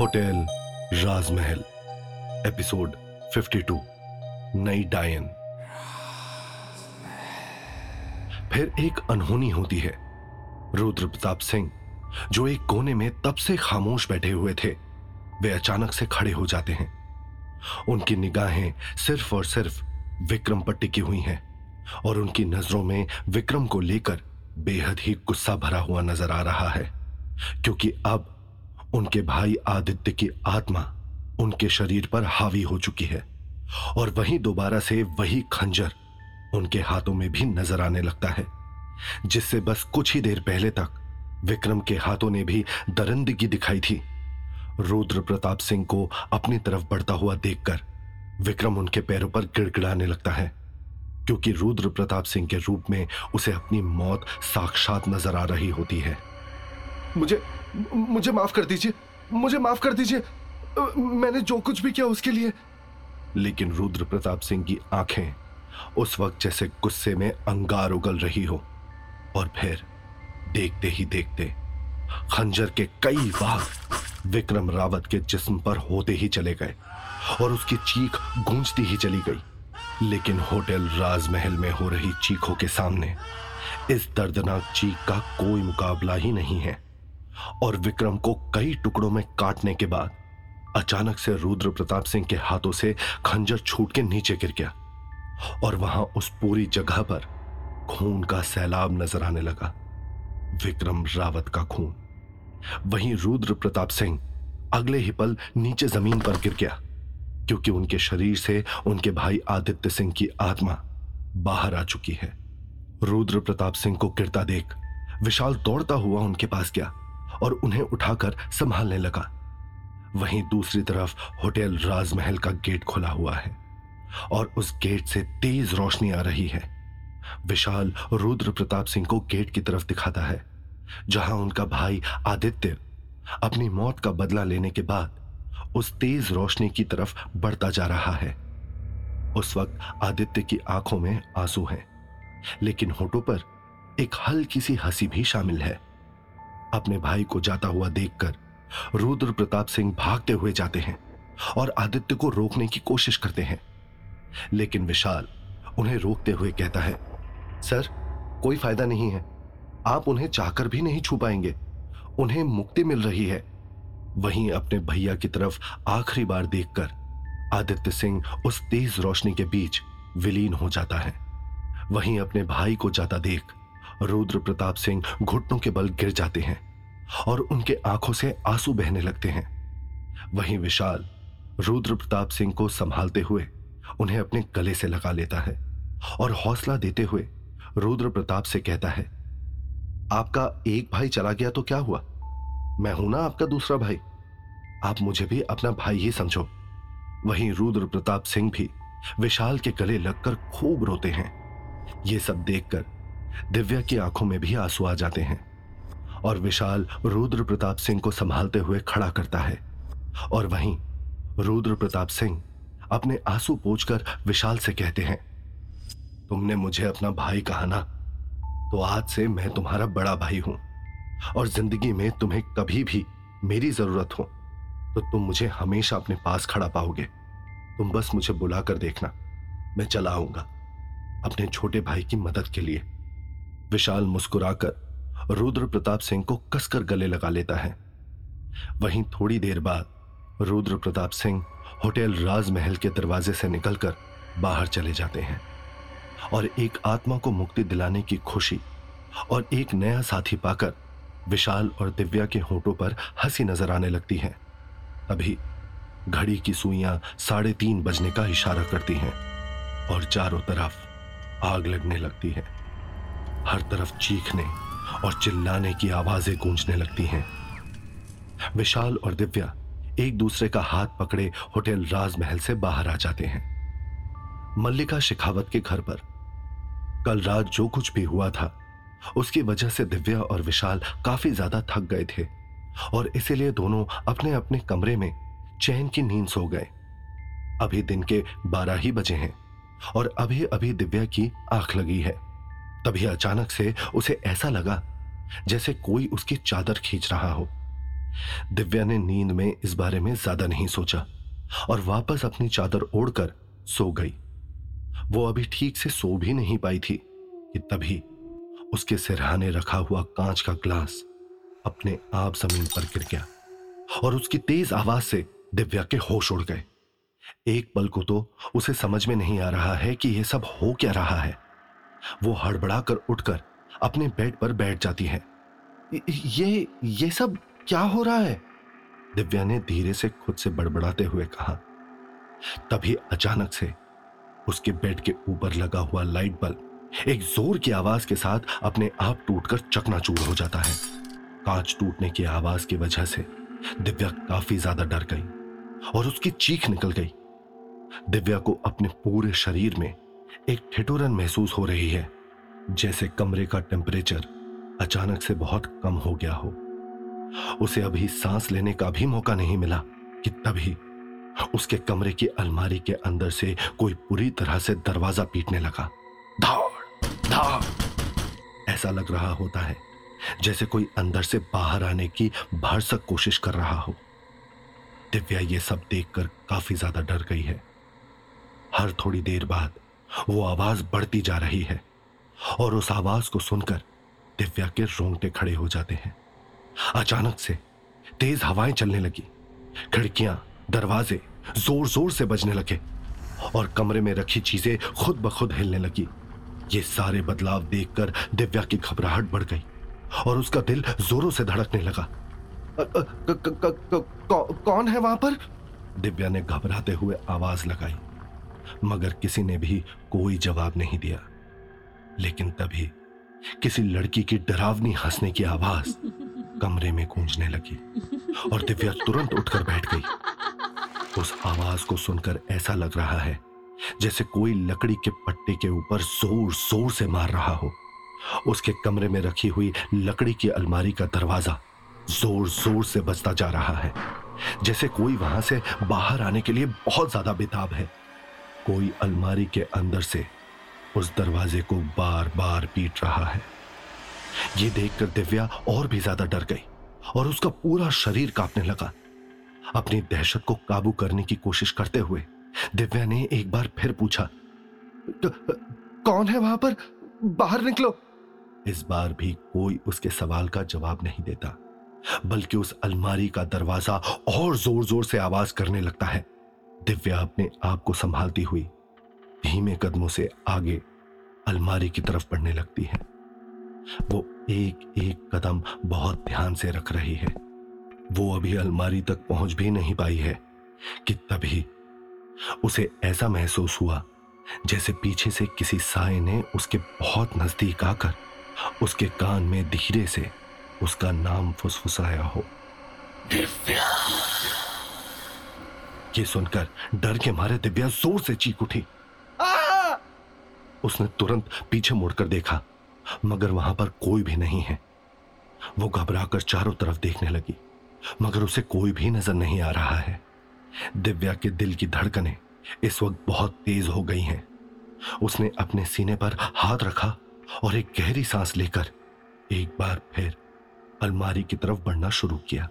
Hotel राजमहल, episode 52 नई डायन। फिर एक अनहोनी होती है रुद्र प्रताप सिंह, जो एक कोने में तब से खामोश बैठे हुए थे। वे अचानक से खड़े हो जाते हैं। उनकी निगाहें सिर्फ़ और सिर्फ़ विक्रम पर टिकी हुई हैं, और उनकी नज़रों में विक्रम को लेकर बेहद ही गुस्सा भरा हुआ नज़र आ रहा है, क्योंकि अब उनके भाई आदित्य की आत्मा उनके शरीर पर हावी हो चुकी है और वहीं दोबारा से वही खंजर उनके हाथों में भी नज़र आने लगता है, जिससे बस कुछ ही देर पहले तक विक्रम के हाथों ने भी दरंदगी दिखाई थी। रुद्र प्रताप सिंह को अपनी तरफ़ बढ़ता हुआ देखकर विक्रम उनके पैरों पर गिड़गिड़ाने लगता है, क्योंकि रुद्र प्रताप सिंह के रूप में उसे अपनी मौत साक्षात नज़र आ रही होती है। मुझे मुझे माफ़ कर दीजिए, मुझे माफ़ कर दीजिए। मैंने जो कुछ भी किया उसके लिए। लेकिन रुद्र प्रताप सिंह की आँखें उस वक्त जैसे गुस्से में अंगार उगल रही हो। और फिर देखते ही देखते खंजर के कई वार विक्रम रावत के जिस्म पर होते ही चले गए और उसकी चीख गूंजती ही चली गई। लेकिन होटल राजमहल में हो रही चीखों के सामने इस दर्दनाक चीख का कोई मुकाबला ही नहीं है। और विक्रम को कई टुकड़ों में काटने के बाद अचानक से रुद्र प्रताप सिंह के हाथों से खंजर छूट के नीचे गिर गया और वहाँ उस पूरी जगह पर खून का सैलाब नज़र आने लगा। विक्रम रावत का खून। वहीं रुद्र प्रताप सिंह अगले ही पल नीचे ज़मीन पर गिर गया, क्योंकि उनके शरीर से उनके भाई आदित्य सिंह की आत्मा बाहर आ चुकी है। रुद्र प्रताप सिंह को गिरता देख विशाल दौड़ता हुआ उनके पास गया। और उन्हें उठाकर संभालने लगा। वहीं दूसरी तरफ़ होटल राजमहल का गेट खुला हुआ है और उस गेट से तेज रोशनी आ रही है। विशाल रुद्र प्रताप सिंह को गेट की तरफ़ दिखाता है, जहाँ उनका भाई आदित्य अपनी मौत का बदला लेने के बाद उस तेज रोशनी की तरफ़ बढ़ता जा रहा है। उस वक्त आदित्य की आँखों में आँसू हैं, लेकिन होठों पर एक हल्की सी हँसी भी शामिल है। अपने भाई को जाता हुआ देखकर रुद्र प्रताप सिंह भागते हुए जाते हैं और आदित्य को रोकने की कोशिश करते हैं। लेकिन विशाल उन्हें रोकते हुए कहता है, सर, कोई फ़ायदा नहीं है। आप उन्हें चाहकर भी नहीं छू पाएँगे। उन्हें मुक्ति मिल रही है। वहीं अपने भैया की तरफ़ आखिरी बार देखकर आदित्य सिंह उस तेज रोशनी के बीच विलीन हो जाता है। वहीं अपने भाई को जाता देख रुद्र प्रताप सिंह घुटनों के बल गिर जाते हैं और उनके आँखों से आँसू बहने लगते हैं। वहीं विशाल रुद्र प्रताप सिंह को संभालते हुए उन्हें अपने गले से लगा लेता है और हौसला देते हुए रुद्र प्रताप से कहता है, आपका एक भाई चला गया तो क्या हुआ? मैं हूँ ना आपका दूसरा भाई। आप मुझे भी अपना भाई ही समझो। वहीं रुद्र प्रताप सिंह भी विशाल के गले लगकर खूब रोते हैं। ये सब देखकर दिव्या की आँखों में भी आँसू आ जाते हैं और विशाल रुद्र प्रताप सिंह को संभालते हुए खड़ा करता है। और वहीं रुद्र प्रताप सिंह अपने आँसू पोछकर विशाल से कहते हैं, तुमने मुझे अपना भाई कहा ना तो आज से मैं तुम्हारा बड़ा भाई हूँ और ज़िंदगी में तुम्हें कभी भी मेरी ज़रूरत हो तो तुम मुझे हमेशा अपने पास खड़ा पाओगे। तुम बस मुझे बुलाकर देखना, मैं चला आऊँगा अपने छोटे भाई की मदद के लिए। विशाल मुस्कुराकर रुद्र प्रताप सिंह को कसकर गले लगा लेता है। वहीं थोड़ी देर बाद रुद्र प्रताप सिंह होटल राजमहल के दरवाजे से निकलकर बाहर चले जाते हैं और एक आत्मा को मुक्ति दिलाने की खुशी और एक नया साथी पाकर विशाल और दिव्या के होठों पर हँसी नज़र आने लगती है। अभी घड़ी की सुइयाँ साढ़े तीन बजने का इशारा करती हैं और चारों तरफ़ आग लगने लगती है। हर तरफ़ चीखने और चिल्लाने की आवाज़ें गूंजने लगती हैं। विशाल और दिव्या एक दूसरे का हाथ पकड़े होटल राजमहल से बाहर आ जाते हैं। मल्लिका शिखावत के घर पर। कल रात जो कुछ भी हुआ था, उसकी वजह से दिव्या और विशाल काफ़ी ज़्यादा थक गए थे और इसीलिए दोनों अपने अपने कमरे में चैन की नींद सो गए। अभी दिन के बारह ही बजे हैं और अभी अभी दिव्या की आँख लगी है। तभी अचानक से उसे ऐसा लगा जैसे कोई उसकी चादर खींच रहा हो। दिव्या ने नींद में इस बारे में ज़्यादा नहीं सोचा और वापस अपनी चादर ओढ़कर सो गई। वो अभी ठीक से सो भी नहीं पाई थी कि तभी उसके सिरहाने रखा हुआ कांच का ग्लास अपने आप ज़मीन पर गिर गया और उसकी तेज आवाज़ से दिव्या के होश उड़ गए। एक पल को तो उसे समझ में नहीं आ रहा है कि यह सब हो क्या रहा है। वो हड़बड़ाकर उठकर अपने बेड पर बैठ जाती है। ये ये सब क्या हो रहा है? दिव्या ने धीरे से खुद से बड़बड़ाते हुए कहा। तभी अचानक से उसके बेड के ऊपर लगा हुआ लाइट बल्ब एक ज़ोर की आवाज़ के साथ अपने आप टूटकर चकनाचूर हो जाता है। कांच टूटने की आवाज़ की वजह से दिव्या काफ़ी ज़्यादा डर गई और उसकी चीख निकल गई। दिव्या को अपने पूरे शरीर में एक ठिठुरन महसूस हो रही है, जैसे कमरे का टेम्परेचर अचानक से बहुत कम हो गया हो। उसे अभी सांस लेने का भी मौका नहीं मिला कि तभी उसके कमरे की अलमारी के अंदर से कोई पूरी तरह से दरवाज़ा पीटने लगा। धाड़ धाड़ ऐसा लग रहा होता है, जैसे कोई अंदर से बाहर आने की भरसक कोशिश कर रहा हो। दिव्या ये सब देखकर काफ़ी ज़्यादा डर गई है। हर थोड़ी देर बाद वो आवाज़ बढ़ती जा रही है और उस आवाज़ को सुनकर दिव्या के रोंगटे खड़े हो जाते हैं। अचानक से तेज हवाएँ चलने लगी। खिड़कियाँ, दरवाजे ज़ोर ज़ोर से बजने लगे और कमरे में रखी चीज़ें खुद ब खुद हिलने लगी। ये सारे बदलाव देखकर दिव्या की घबराहट बढ़ गई और उसका दिल जोरों से धड़कने लगा। कौन है वहाँ पर? दिव्या ने घबराते हुए आवाज़ लगाई। मगर किसी ने भी कोई जवाब नहीं दिया। लेकिन तभी किसी लड़की की डरावनी हंसने की आवाज़ कमरे में गूंजने लगी और दिव्या तुरंत उठकर बैठ गई। उस आवाज़ को सुनकर ऐसा लग रहा है जैसे कोई लकड़ी के पट्टे के ऊपर ज़ोर ज़ोर से मार रहा हो। उसके कमरे में रखी हुई लकड़ी की अलमारी का दरवाज़ा ज़ोर ज़ोर से बजता जा रहा है, जैसे कोई वहाँ से बाहर आने के लिए बहुत ज़्यादा बेताब है। कोई अलमारी के अंदर से उस दरवाजे को बार बार पीट रहा है। ये देखकर दिव्या और भी ज़्यादा डर गई और उसका पूरा शरीर कांपने लगा। अपनी दहशत को काबू करने की कोशिश करते हुए दिव्या ने एक बार फिर पूछा कौन है वहाँ पर? बाहर निकलो। इस बार भी कोई उसके सवाल का जवाब नहीं देता, बल्कि उस अलमारी का दरवाज़ा और ज़ोर ज़ोर से आवाज़ करने लगता है। दिव्या अपने आप को संभालती हुई धीमे कदमों से आगे अलमारी की तरफ़ बढ़ने लगती है। वो एक एक कदम बहुत ध्यान से रख रही है। वो अभी अलमारी तक पहुँच भी नहीं पाई है कि तभी उसे ऐसा महसूस हुआ जैसे पीछे से किसी साय ने उसके बहुत नज़दीक आकर उसके कान में धीरे से उसका नाम फुसफुसाया हो। दिव्या। ये सुनकर डर के मारे दिव्या ज़ोर से चीख उठी। उसने तुरंत पीछे मुड़कर देखा मगर वहाँ पर कोई भी नहीं है। वो घबराकर चारों तरफ़ देखने लगी मगर उसे कोई भी नज़र नहीं आ रहा है। दिव्या के दिल की धड़कनें इस वक्त बहुत तेज हो गई हैं। उसने अपने सीने पर हाथ रखा और एक गहरी सांस लेकर एक बार फिर अलमारी की तरफ़ बढ़ना शुरू किया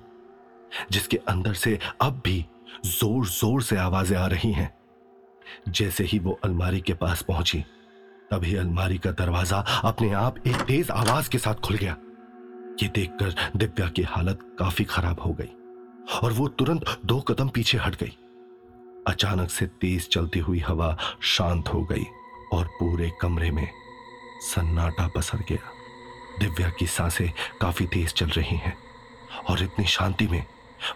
जिसके अंदर से अब भी ज़ोर ज़ोर से आवाज़ें आ रही हैं। जैसे ही वो अलमारी के पास पहुँची, तभी अलमारी का दरवाज़ा अपने आप एक तेज आवाज़ के साथ खुल गया। ये देखकर दिव्या की हालत काफ़ी खराब हो गई और वो तुरंत दो कदम पीछे हट गई। अचानक से तेज चलती हुई हवा शांत हो गई और पूरे कमरे में सन्नाटा पसर गया। दिव्या की साँसें काफ़ी तेज चल रही हैं और इतनी शांति में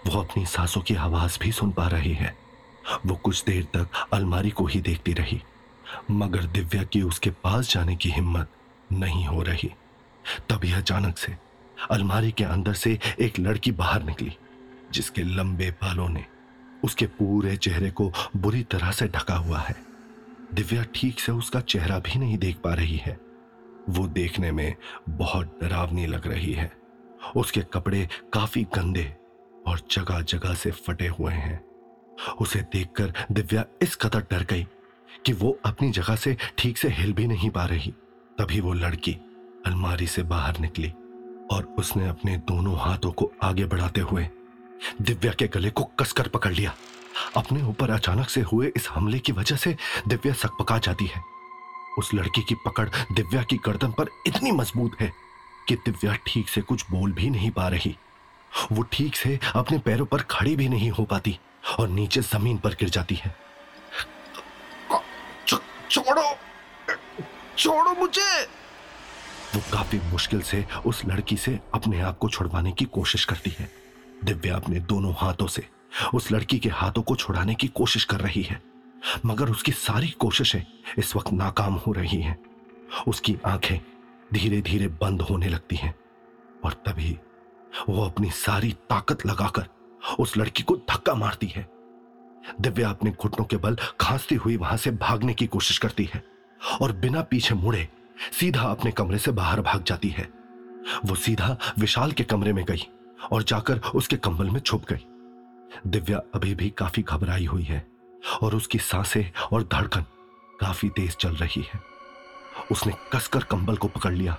वो अपनी सांसों की आवाज़ भी सुन पा रही है। वो कुछ देर तक अलमारी को ही देखती रही, मगर दिव्या की उसके पास जाने की हिम्मत नहीं हो रही। तभी अचानक से अलमारी के अंदर से एक लड़की बाहर निकली, जिसके लंबे बालों ने उसके पूरे चेहरे को बुरी तरह से ढका हुआ है। दिव्या ठीक से उसका चेहरा भी नहीं देख पा रही है। वो देखने में बहुत डरावनी लग रही है। उसके कपड़े काफ़ी गंदे और जगह जगह से फटे हुए हैं। उसे देखकर दिव्या इस कदर डर गई कि वो अपनी जगह से ठीक से हिल भी नहीं पा रही। तभी वो लड़की अलमारी से बाहर निकली और उसने अपने दोनों हाथों को आगे बढ़ाते हुए दिव्या के गले को कसकर पकड़ लिया। अपने ऊपर अचानक से हुए इस हमले की वजह से दिव्या सकपका जाती है। उस लड़की की पकड़ दिव्या की गर्दन पर इतनी मज़बूत है कि दिव्या ठीक से कुछ बोल भी नहीं पा रही। वो ठीक से अपने पैरों पर खड़ी भी नहीं हो पाती और नीचे ज़मीन पर गिर जाती है। छोड़ो छोड़ो मुझे। वो काफ़ी मुश्किल से उस लड़की से अपने आप को छुड़वाने की कोशिश करती है। दिव्या अपने दोनों हाथों से उस लड़की के हाथों को छुड़ाने की कोशिश कर रही है। मगर उसकी सारी कोशिशें इस वक्त नाकाम हो रही हैं। उसकी आँखें धीरे धीरे बंद होने लगती हैं और तभी वो अपनी सारी ताकत लगाकर उस लड़की को धक्का मारती है। दिव्या अपने घुटनों के बल खांसती हुई वहाँ से भागने की कोशिश करती है और बिना पीछे मुड़े सीधा अपने कमरे से बाहर भाग जाती है। वो सीधा विशाल के कमरे में गई और जाकर उसके कंबल में छुप गई। दिव्या अभी भी काफ़ी घबराई हुई है और उसकी साँसें और धड़कन काफ़ी तेज चल रही है। उसने कसकर कंबल को पकड़ लिया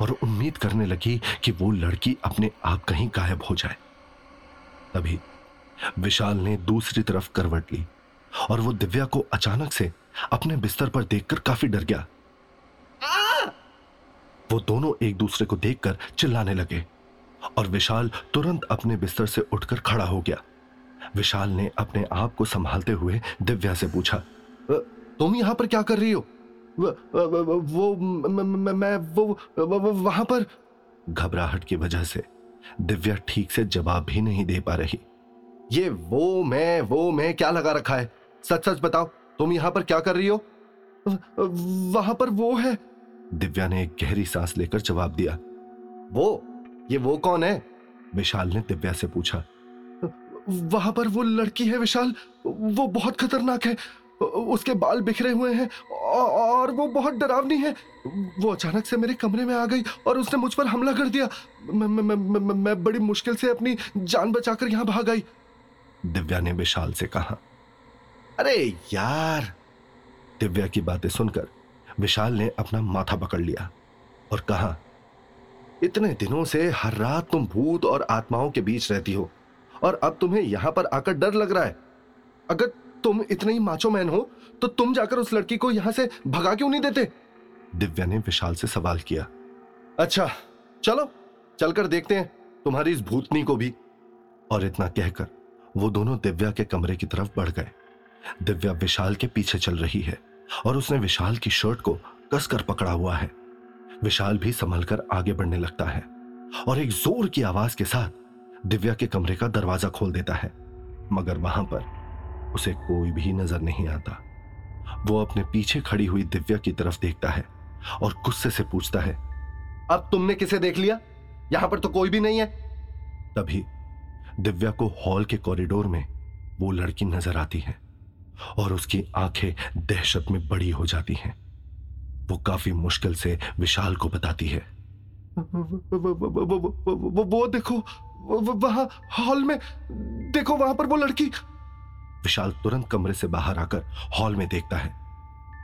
और उम्मीद करने लगी कि वो लड़की अपने आप कहीं गायब हो जाए। तभी विशाल ने दूसरी तरफ़ करवट ली और वो दिव्या को अचानक से अपने बिस्तर पर देखकर काफ़ी डर गया। वो दोनों एक दूसरे को देखकर चिल्लाने लगे और विशाल तुरंत अपने बिस्तर से उठकर खड़ा हो गया। विशाल ने अपने आप को संभालते हुए दिव्या से पूछा तुम यहाँ पर क्या कर रही हो? वो, मैं वो, वहाँ पर। घबराहट की वजह से दिव्या ठीक से जवाब भी नहीं दे पा रही। ये वो, मैं वो, मैं क्या लगा रखा है? सच सच बताओ, तुम यहाँ पर क्या कर रही हो? वहाँ पर वो है। दिव्या ने एक गहरी सांस लेकर जवाब दिया। वो, ये वो कौन है? विशाल ने दिव्या से पूछा। वहाँ पर वो लड़की है विशाल। वो बहुत खतरनाक है। उसके बाल बिखरे हुए हैं और वो बहुत डरावनी है। वो अचानक से मेरे कमरे में आ गई और उसने मुझ पर हमला कर दिया। मैं, मैं, मैं, मैं बड़ी मुश्किल से अपनी जान बचाकर यहाँ भाग आई। दिव्या ने विशाल से कहा अरे यार! दिव्या की बातें सुनकर विशाल ने अपना माथा पकड़ लिया और कहा इतने दिनों से हर रात तुम भूत और आत्माओं के बीच रहती हो और अब तुम्हें यहाँ पर आकर डर लग रहा है। अगर तुम इतने ही माचो मैन हो तो तुम जाकर उस लड़की को यहाँ से भगा क्यों नहीं देते? दिव्या ने विशाल से सवाल किया। अच्छा चलो चलकर देखते हैं तुम्हारी इस भूतनी को भी। और इतना कहकर वो दोनों दिव्या के कमरे की तरफ़ बढ़ गए। दिव्या विशाल के पीछे चल रही है और उसने विशाल की शर्ट को कसकर पकड़ा हुआ है। विशाल भी संभल कर आगे बढ़ने लगता है और एक ज़ोर की आवाज़ के साथ दिव्या के कमरे का दरवाज़ा खोल देता है। मगर वहाँ पर उसे कोई भी नज़र नहीं आता वो अपने पीछे खड़ी हुई दिव्या की तरफ़ देखता है और गुस्से से पूछता है अब तुमने किसे देख लिया यहाँ पर तो कोई भी नहीं है तभी दिव्या को हॉल के कॉरिडोर में वो लड़की नज़र आती है और उसकी आँखें दहशत में बड़ी हो जाती हैं वो काफ़ी मुश्किल से विशाल को बताती है वो, देखो वहाँ हॉल में देखो वहाँ पर वो लड़की विशाल तुरंत कमरे से बाहर आकर हॉल में देखता है।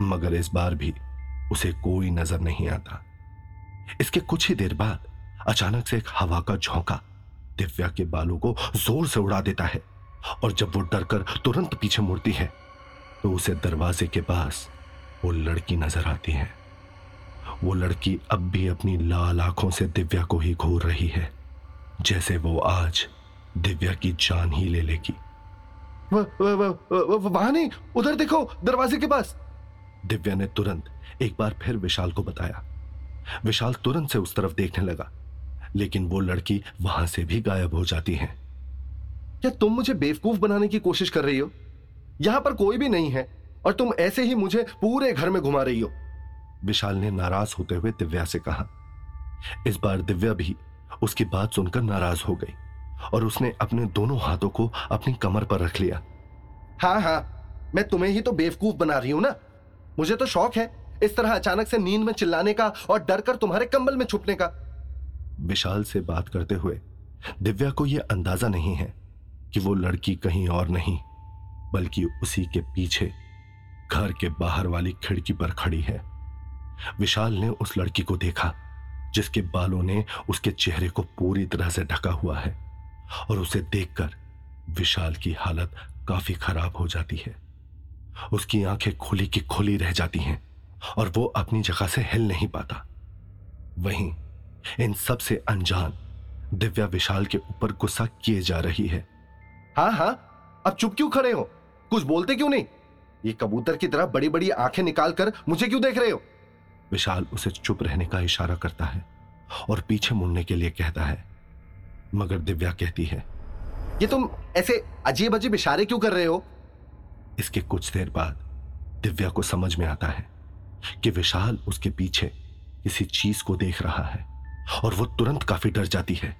मगर इस बार भी उसे कोई नज़र नहीं आता। इसके कुछ ही देर बाद अचानक से एक हवा का झोंका दिव्या के बालों को ज़ोर से उड़ा देता है और जब वो डरकर तुरंत पीछे मुड़ती है तो उसे दरवाजे के पास वो लड़की नज़र आती है। वो लड़की अब भी अपनी लाल आँखों से दिव्या को ही घूर रही है, जैसे वो आज दिव्या की जान ही ले लेगी। वहाँ नहीं, उधर देखो, दरवाजे के पास। दिव्या ने तुरंत एक बार फिर विशाल को बताया। विशाल तुरंत से उस तरफ़ देखने लगा, लेकिन वो लड़की वहाँ से भी गायब हो जाती है। क्या तुम मुझे बेवकूफ़ बनाने की कोशिश कर रही हो? यहाँ पर कोई भी नहीं है, और तुम ऐसे ही मुझे पूरे घर में घुमा रही हो। विशाल ने नाराज़ होते हुए दिव्या से कहा। इस बार दिव्या भी उसकी बात सुनकर नाराज़ हो गई। और उसने अपने दोनों हाथों को अपनी कमर पर रख लिया। हाँ हाँ मैं तुम्हें ही तो बेवकूफ़ बना रही हूँ ना? मुझे तो शौक है इस तरह अचानक से नींद में चिल्लाने का और डर कर तुम्हारे कंबल में छुपने का। विशाल से बात करते हुए दिव्या को यह अंदाज़ा नहीं है कि वो लड़की कहीं और नहीं बल्कि उसी के पीछे घर के बाहर वाली खिड़की पर खड़ी है। विशाल ने उस लड़की को देखा जिसके बालों ने उसके चेहरे को पूरी तरह से ढका हुआ है। और उसे देखकर विशाल की हालत काफ़ी खराब हो जाती है। उसकी आँखें खुली की खुली रह जाती हैं और वो अपनी जगह से हिल नहीं पाता। वहीं इन सबसे अनजान दिव्या विशाल के ऊपर गुस्सा किए जा रही है। हाँ हाँ अब चुप क्यों खड़े हो? कुछ बोलते क्यों नहीं? ये कबूतर की तरह बड़ी बड़ी आँखें निकाल कर मुझे क्यों देख रहे हो? विशाल उसे चुप रहने का इशारा करता है और पीछे मुड़ने के लिए कहता है। मगर दिव्या कहती है ये तुम ऐसे अजीब अजीब इशारे क्यों कर रहे हो? इसके कुछ देर बाद दिव्या को समझ में आता है कि विशाल उसके पीछे किसी चीज़ को देख रहा है और वो तुरंत काफ़ी डर जाती है।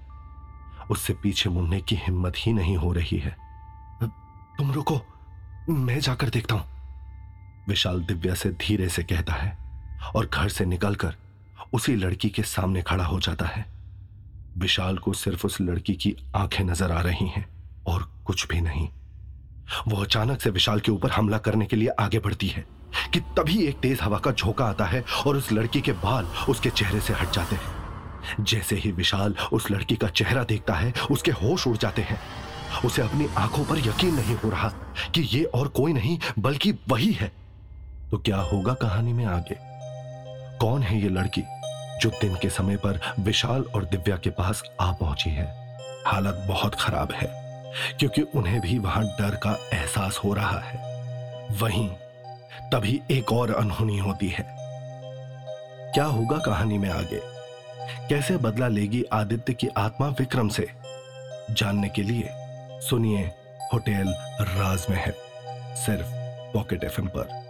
उससे पीछे मुड़ने की हिम्मत ही नहीं हो रही है। तुम रुको मैं जाकर देखता हूँ। विशाल दिव्या से धीरे से कहता है और घर से निकलकर उसी लड़की के सामने खड़ा हो जाता है। विशाल को सिर्फ़ उस लड़की की आँखें नज़र आ रही हैं और कुछ भी नहीं। वो अचानक से विशाल के ऊपर हमला करने के लिए आगे बढ़ती है कि तभी एक तेज हवा का झोंका आता है और उस लड़की के बाल उसके चेहरे से हट जाते हैं। जैसे ही विशाल उस लड़की का चेहरा देखता है, उसके होश उड़ जाते हैं। उसे अपनी आँखों पर यकीन नहीं हो रहा कि ये और कोई नहीं, बल्कि वही है। तो क्या होगा कहानी में आगे? कौन है ये लड़की? जो दिन के समय पर विशाल और दिव्या के पास आ पहुँची है, हालत बहुत खराब है, क्योंकि उन्हें भी वहाँ डर का एहसास हो रहा है। वहीं, तभी एक और अनहोनी होती है। क्या होगा कहानी में आगे? कैसे बदला लेगी आदित्य की आत्मा विक्रम से? जानने के लिए सुनिए होटल राज में है सिर्फ़ पॉकेट एफएम पर।